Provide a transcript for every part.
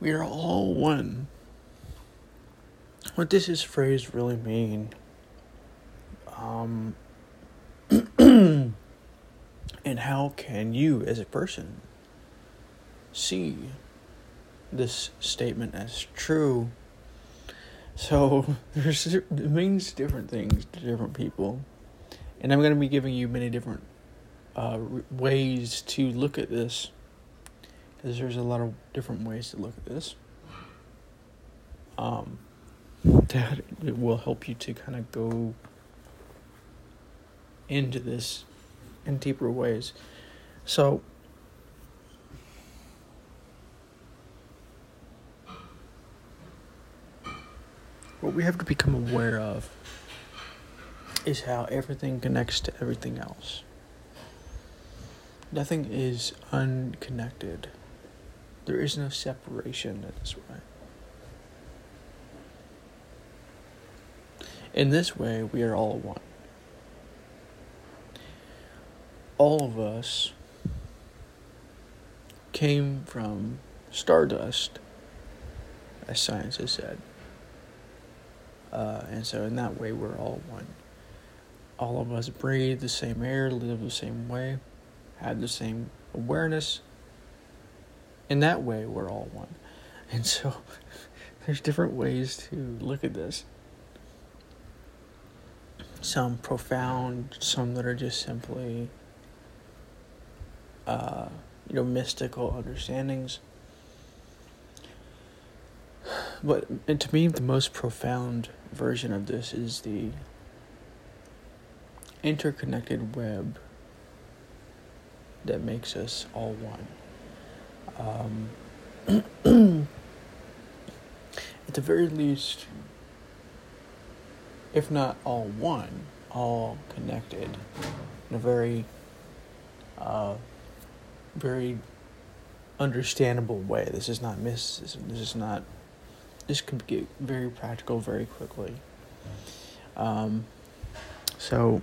We are all one. What does this phrase really mean? Um, and how can you, as a person, see this statement as true? So, there's, it means different things to different people. And I'm going to be giving you many different uh, ways to look at this because there's a lot of different ways to look at this. Um, that it will help you to kind of go into this in deeper ways. So, what we have to become aware of is how everything connects to everything else. Nothing is unconnected. There is no separation in this way. In this way, we are all one. All of us came from stardust, as science has said. Uh, and so, in that way, we're all one. All of us breathe the same air, live the same way, have the same awareness, in that way we're all one. And so there's different ways to look at this. Some profound some that are just simply uh, you know mystical understandings. But and to me the most profound version of this is the interconnected web that makes us all one um, at the very least, if not all one, all connected in a very, uh, very understandable way. This is not mysticism. This is not. This can get very practical very quickly. Um, so,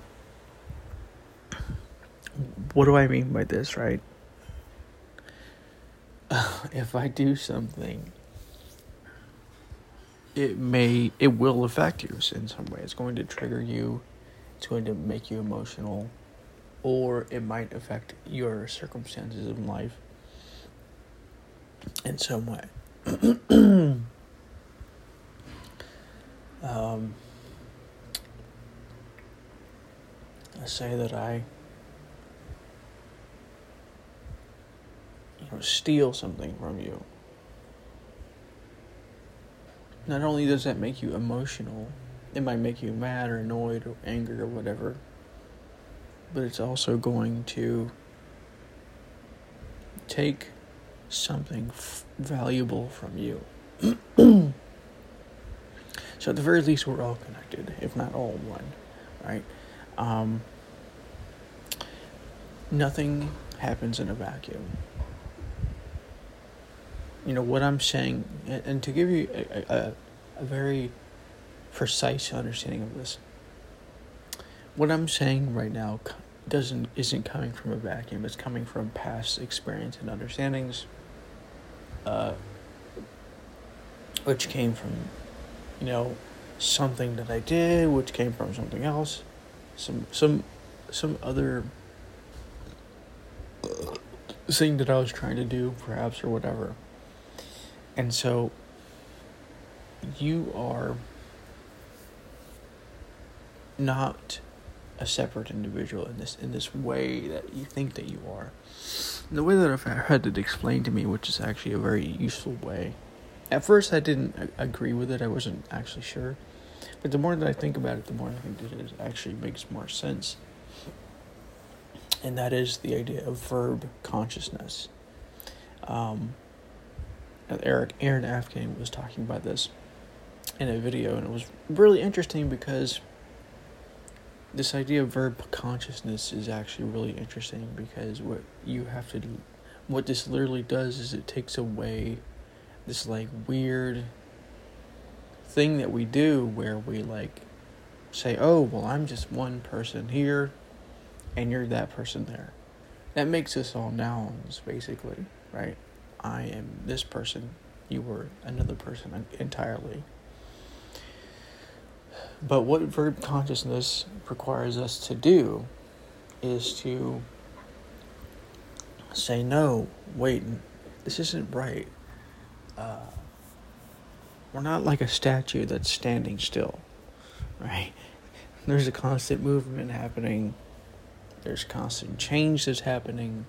what do I mean by this, right? if I do something, it may, it will affect you in some way. It's going to trigger you, it's going to make you emotional, or it might affect your circumstances in life in some way. um, I say that I know, steal something from you. Not only does that make you emotional, it might make you mad or annoyed or angry or whatever, but it's also going to take something f- valuable from you. so at the very least, we're all connected, if not all one, right? Um, nothing happens in a vacuum you know what I'm saying, and, and to give you a, a, a very precise understanding of this, what I'm saying right now doesn't isn't coming from a vacuum. It's coming from past experience and understandings, uh, which came from, you know, something that I did, which came from something else, some some some other thing that I was trying to do, perhaps or whatever. And so you are not a separate individual in this in this way that you think that you are. And the way that I've had it explained to me, which is actually a very useful way. At first, I didn't agree with it. I wasn't actually sure, but the more that I think about it, the more I think that it actually makes more sense. And that is the idea of verb consciousness. Um, Eric Aaron Afghani was talking about this in a video, and it was really interesting because this idea of verb consciousness is actually really interesting because what you have to do, what this literally does is it takes away this like weird thing that we do where we like say, oh, well, I'm just one person here and you're that person there. That makes us all nouns, basically, right? I am this person you were another person entirely. But what verb consciousness requires us to do is to say, no, wait, this isn't right. Uh, we're not like a statue that's standing still, right? There's a constant movement happening, there's constant change that's happening.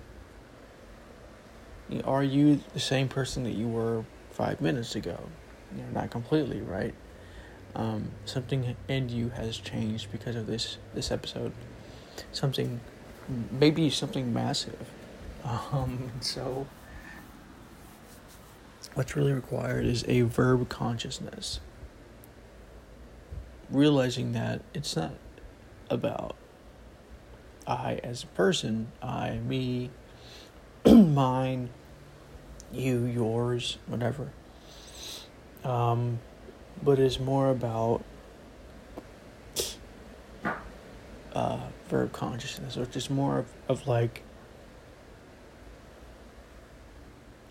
Are you the same person that you were five minutes ago? You're not completely, right? Um, something in you has changed because of this this episode. Something, maybe something massive. Um, so, what's really required is a verb consciousness. Realizing that it's not about I as a person, I, me, mine, you, yours, whatever. Um, but it's more about uh, verb consciousness, which is more of, of like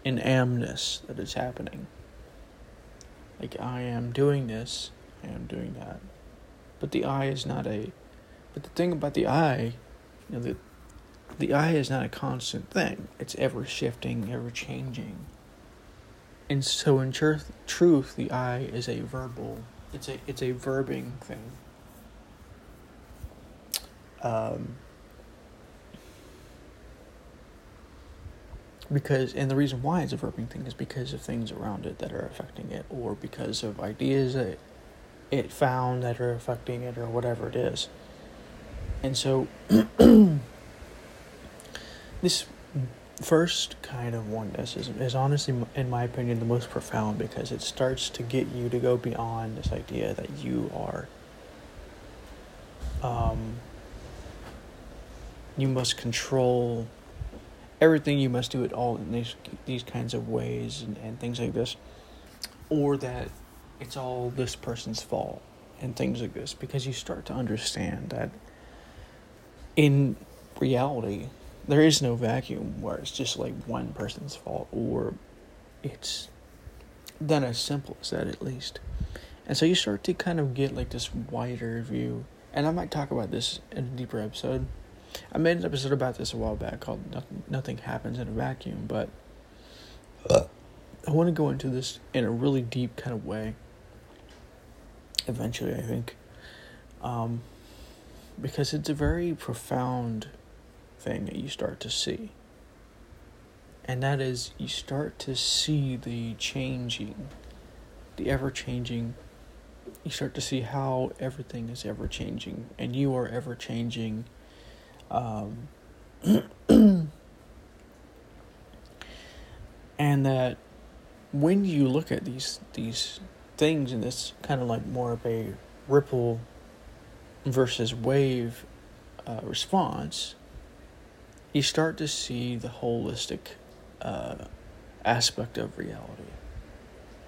an amness that is happening. Like I am doing this, I am doing that. But the I is not a but the thing about the I, you know, the the I is not a constant thing. It's ever shifting, ever changing. And so in truth, truth, the I is a verbal. It's a it's a verbing thing. Um, because and the reason why it's a verbing thing is because of things around it that are affecting it, or because of ideas that it found that are affecting it, or whatever it is. And so, this first kind of oneness is, is honestly, in my opinion, the most profound because it starts to get you to go beyond this idea that you are. Um, you must control everything. You must do it all in these these kinds of ways and, and things like this, or that it's all this person's fault and things like this because you start to understand that in reality there is no vacuum where it's just like one person's fault or it's done as simple as that at least. And so you start to kind of get like this wider view. And I might talk about this in a deeper episode. I made an episode about this a while back called Nothing, Nothing Happens in a Vacuum, but I want to go into this in a really deep kind of way. Eventually, I think. Um, because it's a very profound thing that you start to see. And that is, you start to see the changing, the ever changing. You start to see how everything is ever changing, and you are ever changing. Um, and that when you look at these these things in this kind of like more of a ripple versus wave uh, response, you start to see the holistic uh, aspect of reality.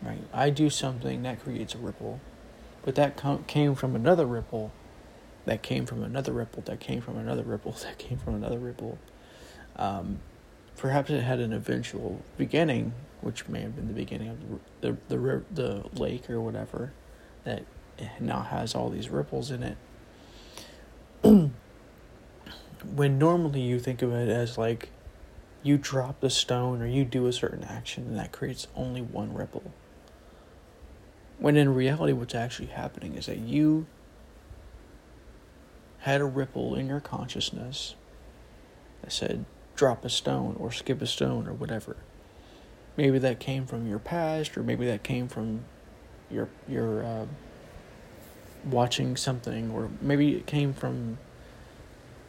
Right? I do something that creates a ripple, but that com- came from another ripple, that came from another ripple, that came from another ripple, that came from another ripple. Um, perhaps it had an eventual beginning, which may have been the beginning of the the the, the lake or whatever, that now has all these ripples in it. when normally you think of it as like you drop the stone or you do a certain action and that creates only one ripple. When in reality, what's actually happening is that you had a ripple in your consciousness that said drop a stone or skip a stone or whatever. Maybe that came from your past, or maybe that came from your your uh, watching something, or maybe it came from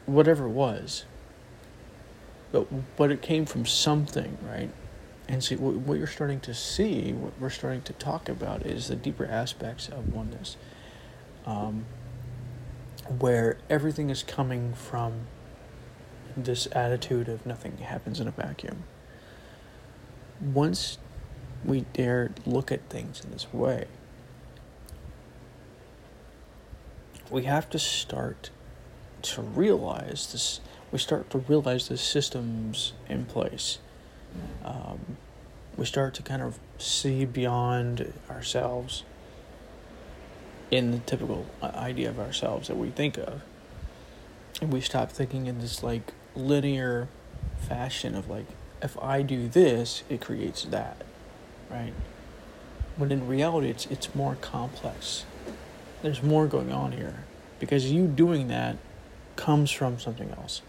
whatever it was. But but it came from something, right? And see what, what you're starting to see, what we're starting to talk about, is the deeper aspects of oneness, um, where everything is coming from this attitude of nothing happens in a vacuum. Once we dare look at things in this way, we have to start to realize this, we start to realize the systems in place. Um, we start to kind of see beyond ourselves in the typical idea of ourselves that we think of. And we stop thinking in this like linear fashion of like, if I do this, it creates that, right? When in reality, it's it's more complex. There's more going on here because you doing that comes from something else,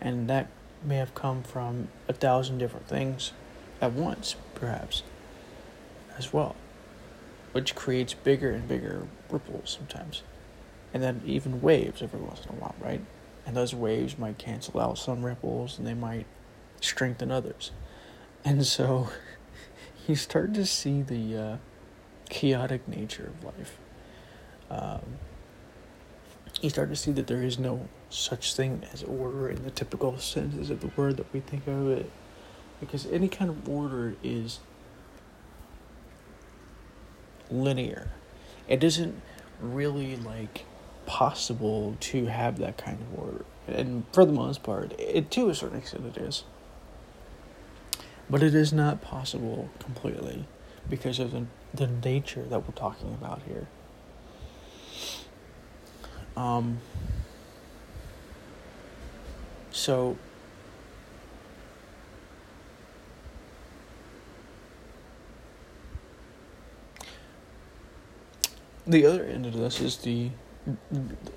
and that may have come from a thousand different things at once, perhaps, as well, which creates bigger and bigger ripples sometimes, and then even waves every once in a while, right? And those waves might cancel out some ripples, and they might strengthen others, and so you start to see the uh, chaotic nature of life. Um, you start to see that there is no such thing as order in the typical senses of the word that we think of it. Because any kind of order is linear. It isn't really like possible to have that kind of order. And for the most part, it to a certain extent it is. But it is not possible completely because of the, the nature that we're talking about here. Um, so, the other end of this is the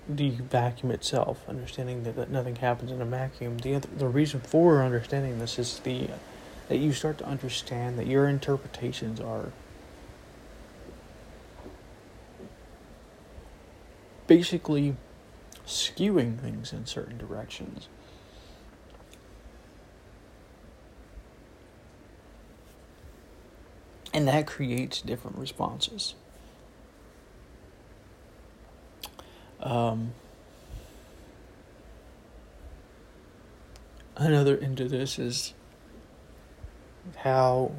the vacuum itself, understanding that, that nothing happens in a vacuum. The other, the reason for understanding this is the that you start to understand that your interpretations are basically skewing things in certain directions. And that creates different responses. Um, another into this is how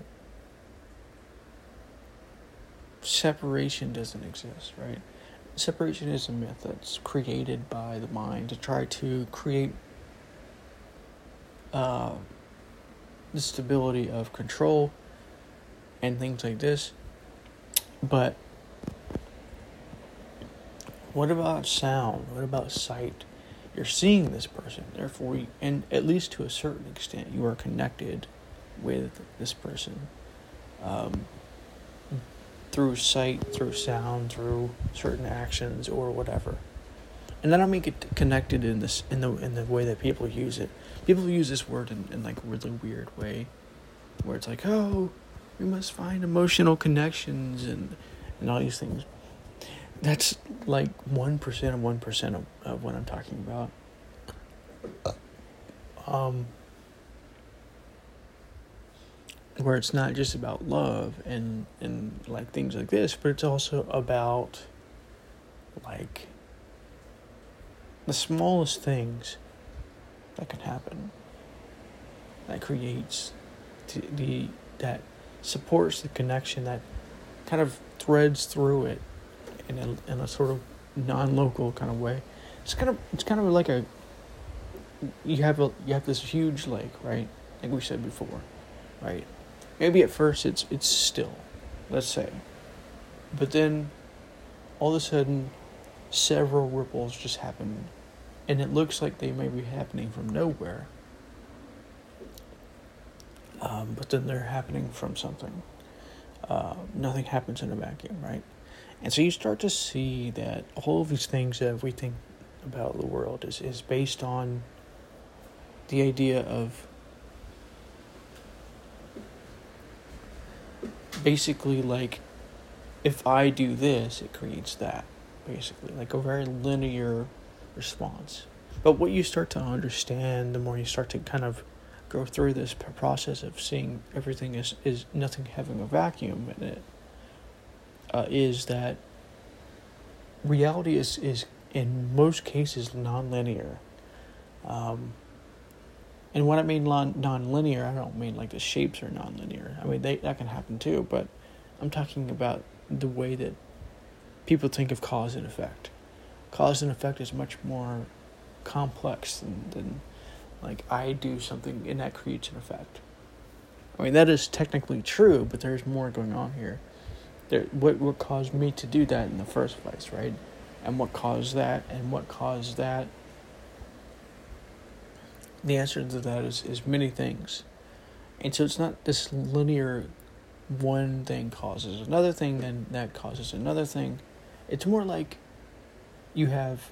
separation doesn't exist, right? Separation is a myth that's created by the mind to try to create uh, the stability of control and things like this. But what about sound? What about sight? You're seeing this person, therefore, you, and at least to a certain extent, you are connected with this person um, through sight, through sound, through certain actions, or whatever. And then I make it connected in this in the in the way that people use it. People use this word in, in like really weird way, where it's like, oh, we must find emotional connections and and all these things. That's like one percent of one percent of what I'm talking about. Um, where it's not just about love and and like things like this, but it's also about like the smallest things that can happen that creates the, the that supports the connection that kind of threads through it in a, in a sort of non-local kind of way. It's kind of it's kind of like a you have a you have this huge lake, right? Like we said before, right? Maybe at first it's it's still, let's say, but then all of a sudden several ripples just happen, and it looks like they may be happening from nowhere. Um, but then they're happening from something. Uh, nothing happens in a vacuum, right? And so you start to see that all of these things that we think about the world is, is based on the idea of basically like if I do this, it creates that. Basically, like a very linear response. But what you start to understand, the more you start to kind of go through this process of seeing everything is, is nothing having a vacuum in it, uh, is that reality is, is in most cases nonlinear. Um, and when I mean non-linear, I don't mean like the shapes are non-linear. I mean they that can happen too, but I'm talking about the way that people think of cause and effect. Cause and effect is much more complex than, than like I do something and that creates an effect. I mean, that is technically true, but there's more going on here. There, what what caused me to do that in the first place, right? And what caused that, and what caused that? The answer to that is, is many things. And so it's not this linear one thing causes another thing, then that causes another thing. It's more like you have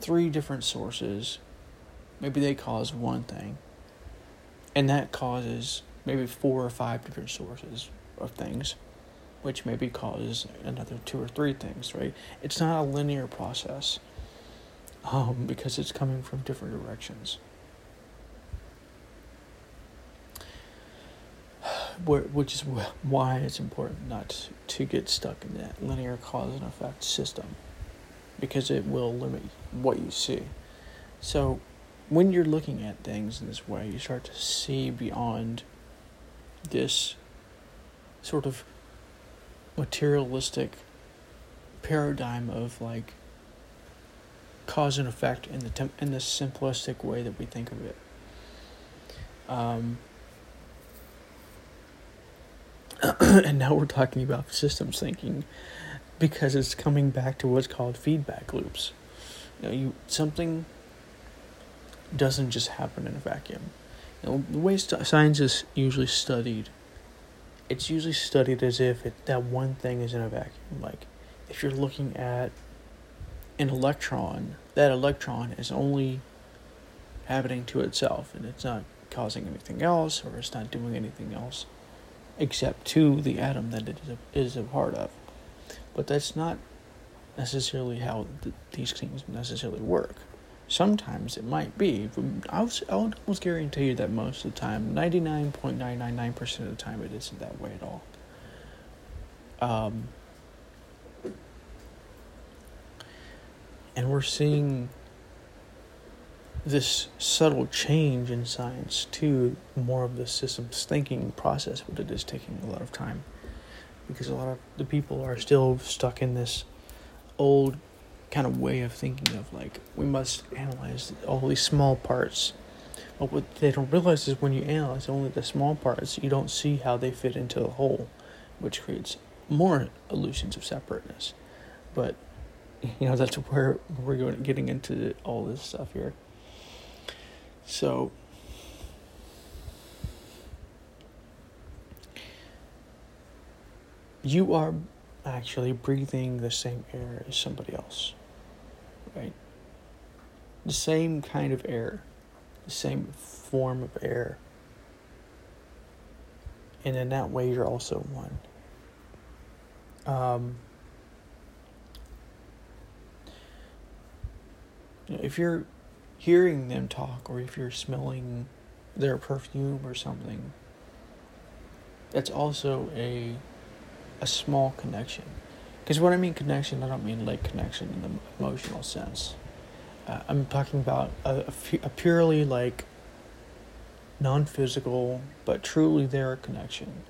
three different sources. Maybe they cause one thing. And that causes maybe four or five different sources of things, which maybe causes another two or three things, right? It's not a linear process um, because it's coming from different directions. which is why it's important not to get stuck in that linear cause and effect system because it will limit what you see. So, when you're looking at things in this way, you start to see beyond this sort of materialistic paradigm of like cause and effect in the tem- in the simplistic way that we think of it. Um, and now we're talking about systems thinking because it's coming back to what's called feedback loops. You know, you something doesn't just happen in a vacuum. You know, the way st- science is usually studied, it's usually studied as if it, that one thing is in a vacuum. Like, if you're looking at an electron, that electron is only happening to itself, and it's not causing anything else, or it's not doing anything else except to the atom that it is a, is a part of. But that's not necessarily how th- these things necessarily work. Sometimes it might be, but I would, I would almost guarantee you that most of the time, 99.999% of the time, it isn't that way at all. Um, and we're seeing this subtle change in science to more of the systems thinking process, but it is taking a lot of time because a lot of the people are still stuck in this old kind of way of thinking of like we must analyze all these small parts. But what they don't realize is when you analyze only the small parts, you don't see how they fit into the whole, which creates more illusions of separateness. But you know that's where we're going getting into all this stuff here. So, you are actually breathing the same air as somebody else, right? The same kind of air, the same form of air. And in that way, you're also one. Um, if you're hearing them talk or if you're smelling their perfume or something that's also a a small connection. Because when i mean connection i don't mean like connection in the emotional sense. Uh, i'm talking about a, purely like non-physical but truly there connection.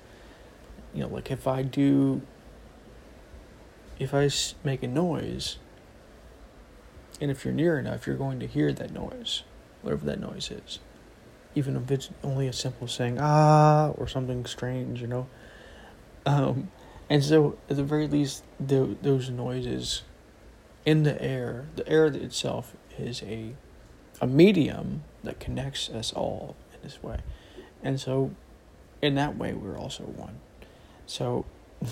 You know like if i do if i make a noise and if you're near enough, you're going to hear that noise, whatever that noise is. Even if it's only a simple saying, ah, or something strange, you know. Um, and so, at the very least, the, those noises in the air, the air itself is a, a medium that connects us all in this way. And so, in that way, we're also one. So,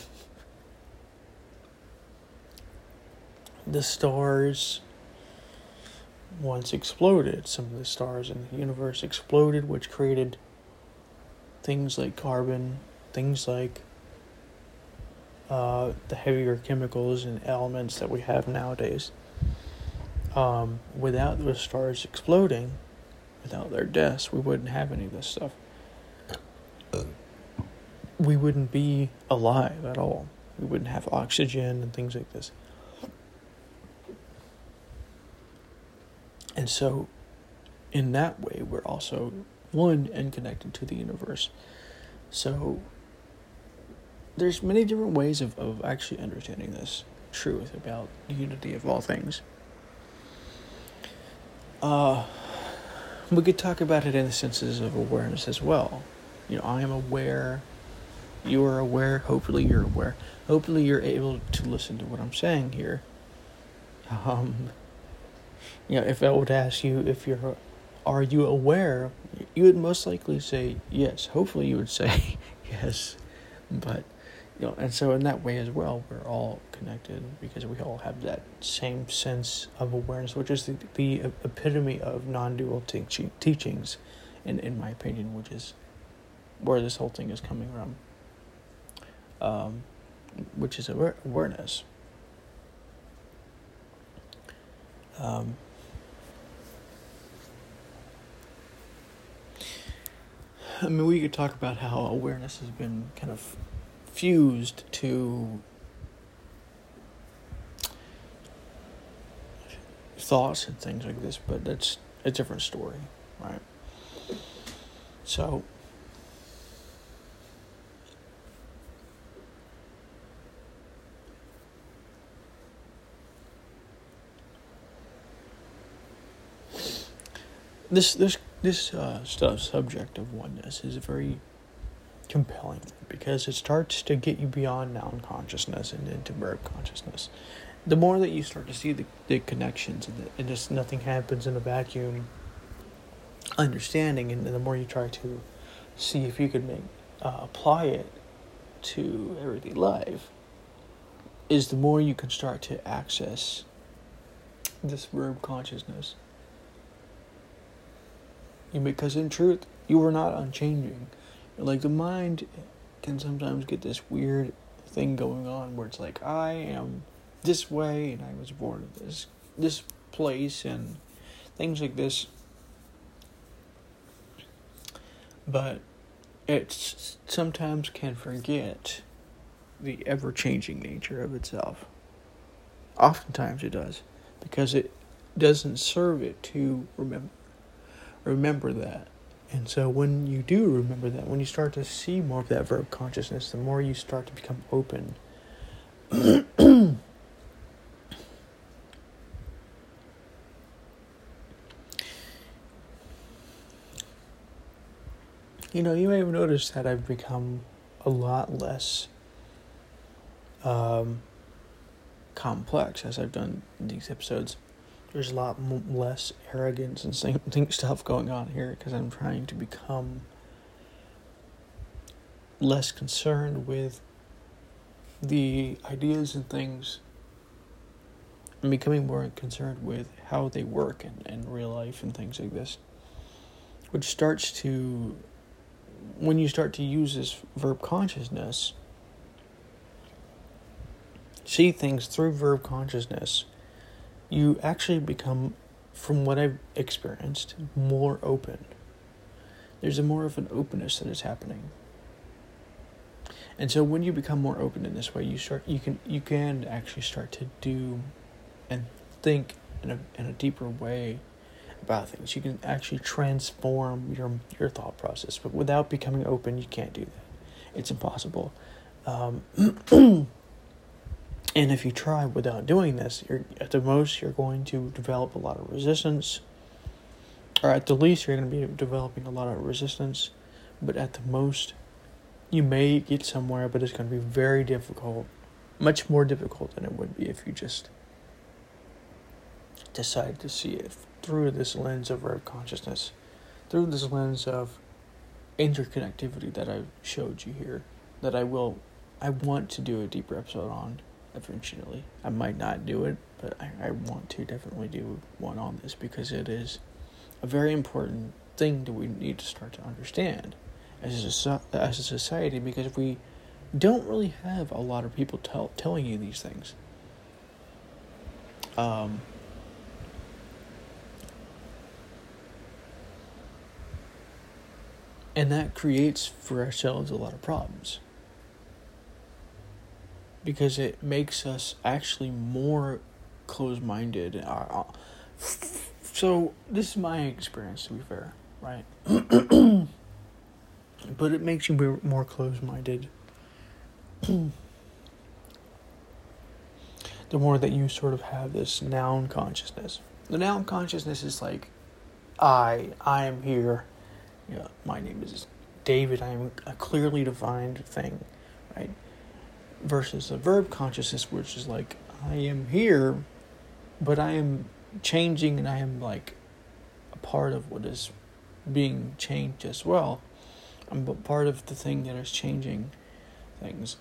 the stars once exploded. Some of the stars in the universe exploded, which created things like carbon, things like uh, the heavier chemicals and elements that we have nowadays. Um, without those stars exploding, without their deaths, we wouldn't have any of this stuff. We wouldn't be alive at all. We wouldn't have oxygen and things like this. And so, in that way, we're also one and connected to the universe. So, there's many different ways of, of actually understanding this truth about the unity of all things. Uh, we could talk about it in the senses of awareness as well. You know, I am aware. You are aware. Hopefully, you're aware. Hopefully, you're able to listen to what I'm saying here. Um, you know, if I would ask you if you're, are you aware? You would most likely say yes. Hopefully, you would say yes, but you know, and so in that way as well, we're all connected because we all have that same sense of awareness, which is the, the epitome of non-dual teaching, teachings, in in my opinion, which is where this whole thing is coming from. Um, which is awareness. Um, I mean, we could talk about how awareness has been kind of fused to thoughts and things like this, but that's a different story, right? So, this this this uh, stuff subject of oneness is very compelling because it starts to get you beyond noun consciousness and into verb consciousness. The more that you start to see the, the connections and, the, and just nothing happens in a vacuum understanding, and, and the more you try to see if you could make uh, apply it to everyday life, is the more you can start to access this verb consciousness because in truth, you are not unchanging. Like the mind can sometimes get this weird thing going on where it's like I am this way and I was born in this this place and things like this. But it sometimes can forget the ever changing nature of itself. Oftentimes it does because it doesn't serve it to remember remember that. And so when you do remember that, when you start to see more of that verb consciousness, the more you start to become open. you know, you may have noticed that I've become a lot less um, complex as I've done these episodes there's a lot less arrogance and same stuff going on here because I'm trying to become less concerned with the ideas and things I'm becoming more concerned with how they work in, in real life and things like this. Which starts to, when you start to use this verb consciousness, see things through verb consciousness you actually become, from what I've experienced, more open. There's a more of an openness that is happening. And so when you become more open in this way, you start you can you can actually start to do and think in a in a deeper way about things. You can actually transform your your thought process, but without becoming open, you can't do that. It's impossible. Um, And if you try without doing this, you're at the most you're going to develop a lot of resistance, or at the least you're going to be developing a lot of resistance. But at the most, you may get somewhere, but it's going to be very difficult, much more difficult than it would be if you just decide to see it through this lens of verb consciousness, through this lens of interconnectivity that I showed you here, that I will, I want to do a deeper episode on eventually. I might not do it, but I, I want to definitely do one on this because it is a very important thing that we need to start to understand as a, as a society because if we don't really have a lot of people tell, telling you these things. Um, and that creates for ourselves a lot of problems because it makes us actually more closed minded. Uh, uh, so, this is my experience, to be fair, right? but it makes you more closed minded. the more that you sort of have this noun consciousness. The noun consciousness is like, I, I am here. Yeah, my name is David, I am a clearly defined thing, right? Versus a verb consciousness, which is like, I am here, but I am changing and I am like a part of what is being changed as well. I'm part of the thing that is changing things.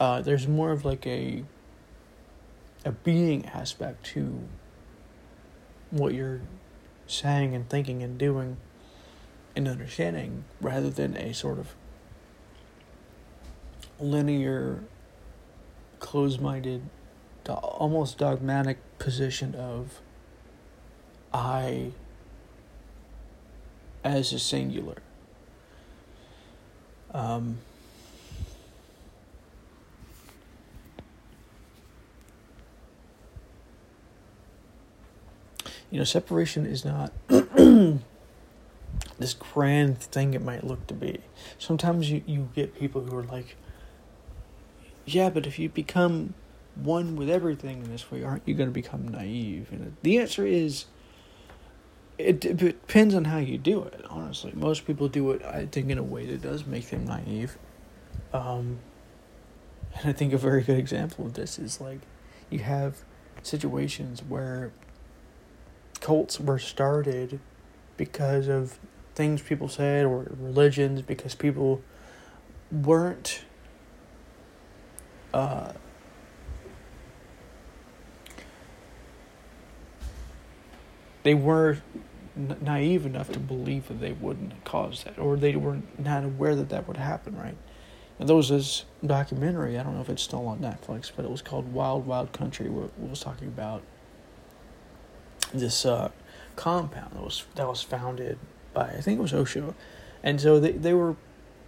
Uh, there's more of like a a being aspect to what you're saying and thinking and doing and understanding rather than a sort of linear, closed minded, almost dogmatic position of I as a singular. Um, you know, separation is not this grand thing it might look to be. Sometimes you, you get people who are like, yeah, but if you become one with everything in this way, aren't you going to become naive? And the answer is, it, depends on how you do it, honestly. Most people do it, I think, in a way that does make them naive. Um, and I think a very good example of this is like you have situations where cults were started because of things people said or religions because people weren't uh, they were naive enough to believe that they wouldn't cause that or they were not aware that that would happen right? And there was this documentary i don't know if it's still on netflix but it was called wild wild country where it was talking about this uh, compound that was that was founded by I think it was Osho, and so they they were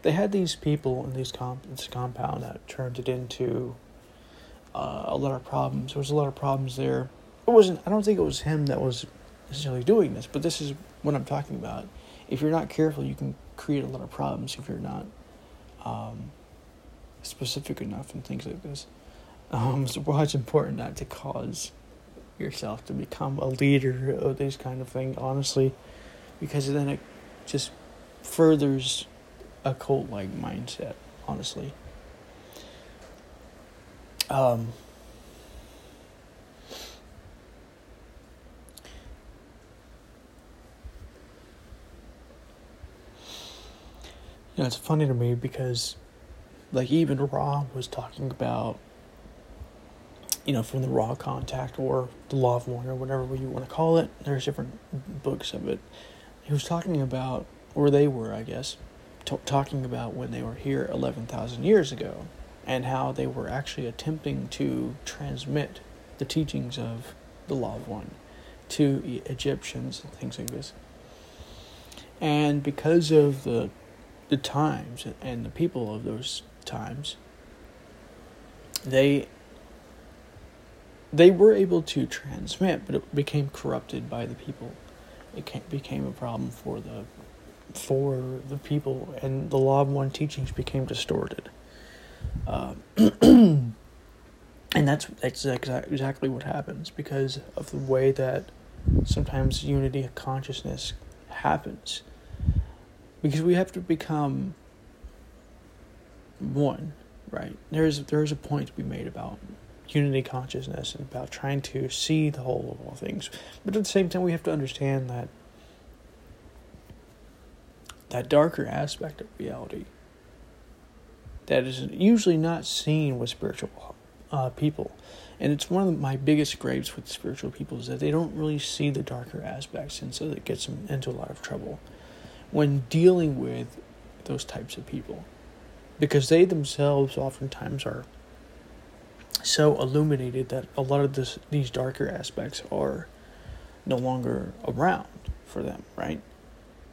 they had these people in these comp this compound that turned it into uh, a lot of problems. There was a lot of problems there. It wasn't. I don't think it was him that was necessarily doing this, but this is what I'm talking about. If you're not careful, you can create a lot of problems if you're not um, specific enough and things like this. Um, so why it's important not to cause yourself to become a leader of this kind of thing, honestly, because then it just furthers a cult like mindset, honestly. Um, you know, it's funny to me because, like, even Ra was talking about you know, from the Ra contact or the law of one or whatever you want to call it. There's different books of it. He was talking about, or they were, I guess, t- talking about when they were here 11,000 years ago and how they were actually attempting to transmit the teachings of the law of one to Egyptians and things like this. And because of the the times and the people of those times, they they were able to transmit, but it became corrupted by the people. It became a problem for the for the people, and the law of one teachings became distorted. Uh, and that's that's exactly what happens because of the way that sometimes unity of consciousness happens. Because we have to become one, right? There's there's a point to be made about unity consciousness and about trying to see the whole of all things. But at the same time, we have to understand that that darker aspect of reality that is usually not seen with spiritual uh, people. And it's one of my biggest gripes with spiritual people is that they don't really see the darker aspects, and so that gets them into a lot of trouble when dealing with those types of people. Because they themselves oftentimes are so illuminated that a lot of this these darker aspects are no longer around for them, right?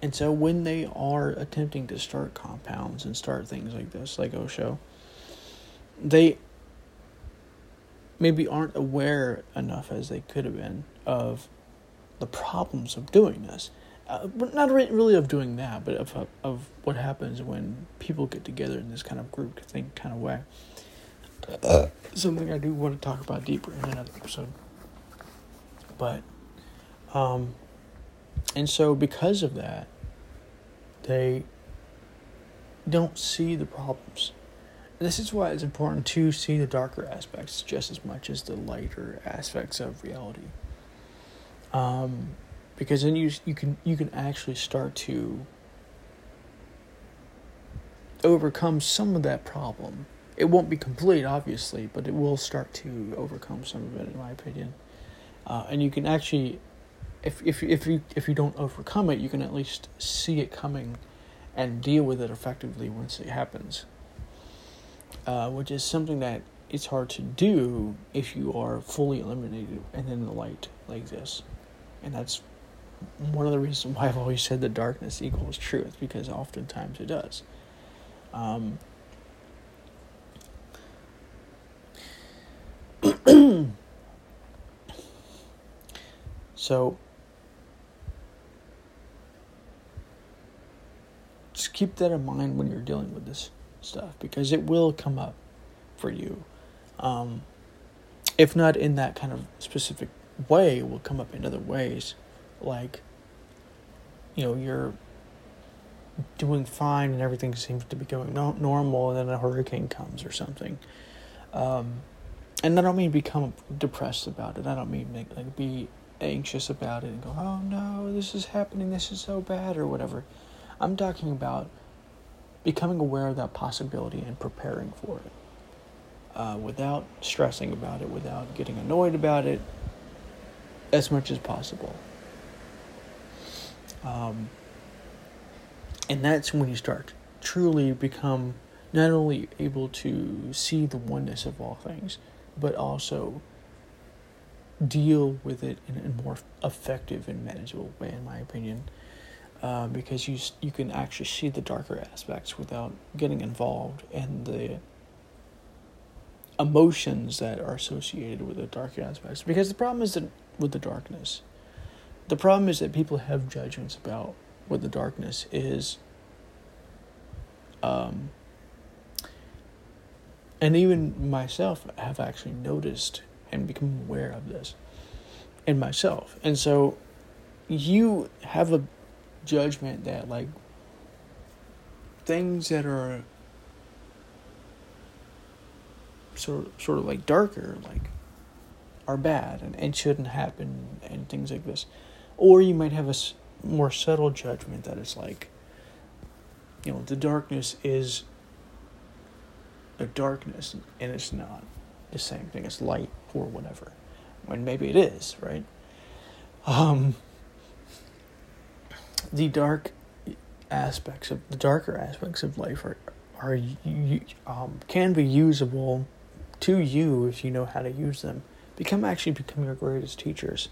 And so when they are attempting to start compounds and start things like this, like Osho, they maybe aren't aware enough as they could have been of the problems of doing this. Uh, not really of doing that, but of of what happens when people get together in this kind of group to think kind of way. Uh, something I do want to talk about deeper in another episode. But, um, and so because of that, they don't see the problems. This is why it's important to see the darker aspects just as much as the lighter aspects of reality. Um, because then you you can you can actually start to overcome some of that problem. It won't be complete, obviously, but it will start to overcome some of it, in my opinion. Uh, and you can actually, if if if you if you don't overcome it, you can at least see it coming, and deal with it effectively once it happens. Uh, which is something that it's hard to do if you are fully eliminated and in the light like this, and that's one of the reasons why I've always said that darkness equals truth because oftentimes it does. Um, so keep that in mind when you're dealing with this stuff because it will come up for you. Um, if not in that kind of specific way, it will come up in other ways. Like, you know, you're doing fine and everything seems to be going no- normal, and then a hurricane comes or something. Um, and I don't mean become depressed about it. I don't mean like, like be anxious about it and go, oh no, this is happening, this is so bad, or whatever. I'm talking about becoming aware of that possibility and preparing for it uh, without stressing about it, without getting annoyed about it, as much as possible. Um, and that's when you start truly become not only able to see the oneness of all things, but also deal with it in a more effective and manageable way, in my opinion. Uh, because you you can actually see the darker aspects without getting involved in the emotions that are associated with the darker aspects. Because the problem is that with the darkness, the problem is that people have judgments about what the darkness is. Um, and even myself have actually noticed and become aware of this in myself. And so you have a judgment that like things that are sort of, sort of like darker like are bad and, and shouldn't happen and things like this. Or you might have a more subtle judgment that it's like you know the darkness is a darkness and it's not the same thing as light or whatever. When maybe it is right? Um the dark aspects of the darker aspects of life are are um, can be usable to you if you know how to use them. Become actually become your greatest teachers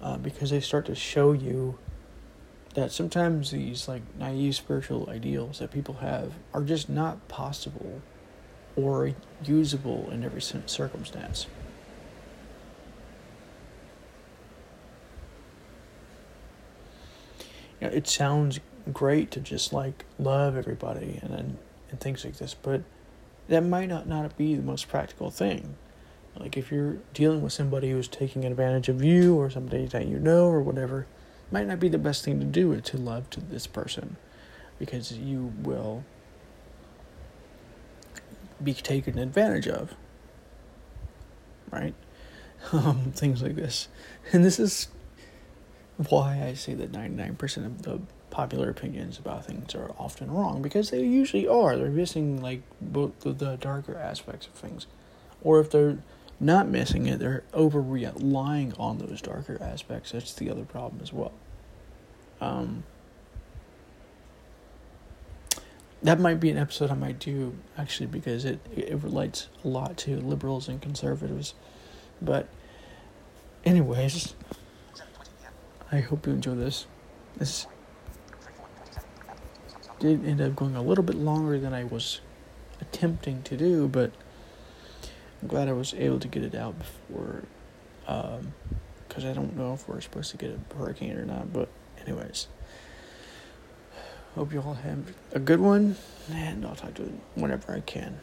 uh, because they start to show you that sometimes these like naive spiritual ideals that people have are just not possible or usable in every circumstance. You know, it sounds great to just like love everybody and and, and things like this, but that might not, not be the most practical thing. Like if you're dealing with somebody who's taking advantage of you or somebody that you know or whatever, might not be the best thing to do to love to this person because you will be taken advantage of. Right? Um, things like this. And this is why I say that 99% of the popular opinions about things are often wrong because they usually are. They're missing like both the, darker aspects of things. Or if they're not missing it, they're over relying on those darker aspects. That's the other problem as well. Um, that might be an episode I might do actually because it it relates a lot to liberals and conservatives. But anyways, I hope you enjoy this. This did end up going a little bit longer than I was attempting to do, but I'm glad I was able to get it out before. Because um, I don't know if we're supposed to get a hurricane or not, but, anyways. Hope you all have a good one, and I'll talk to you whenever I can.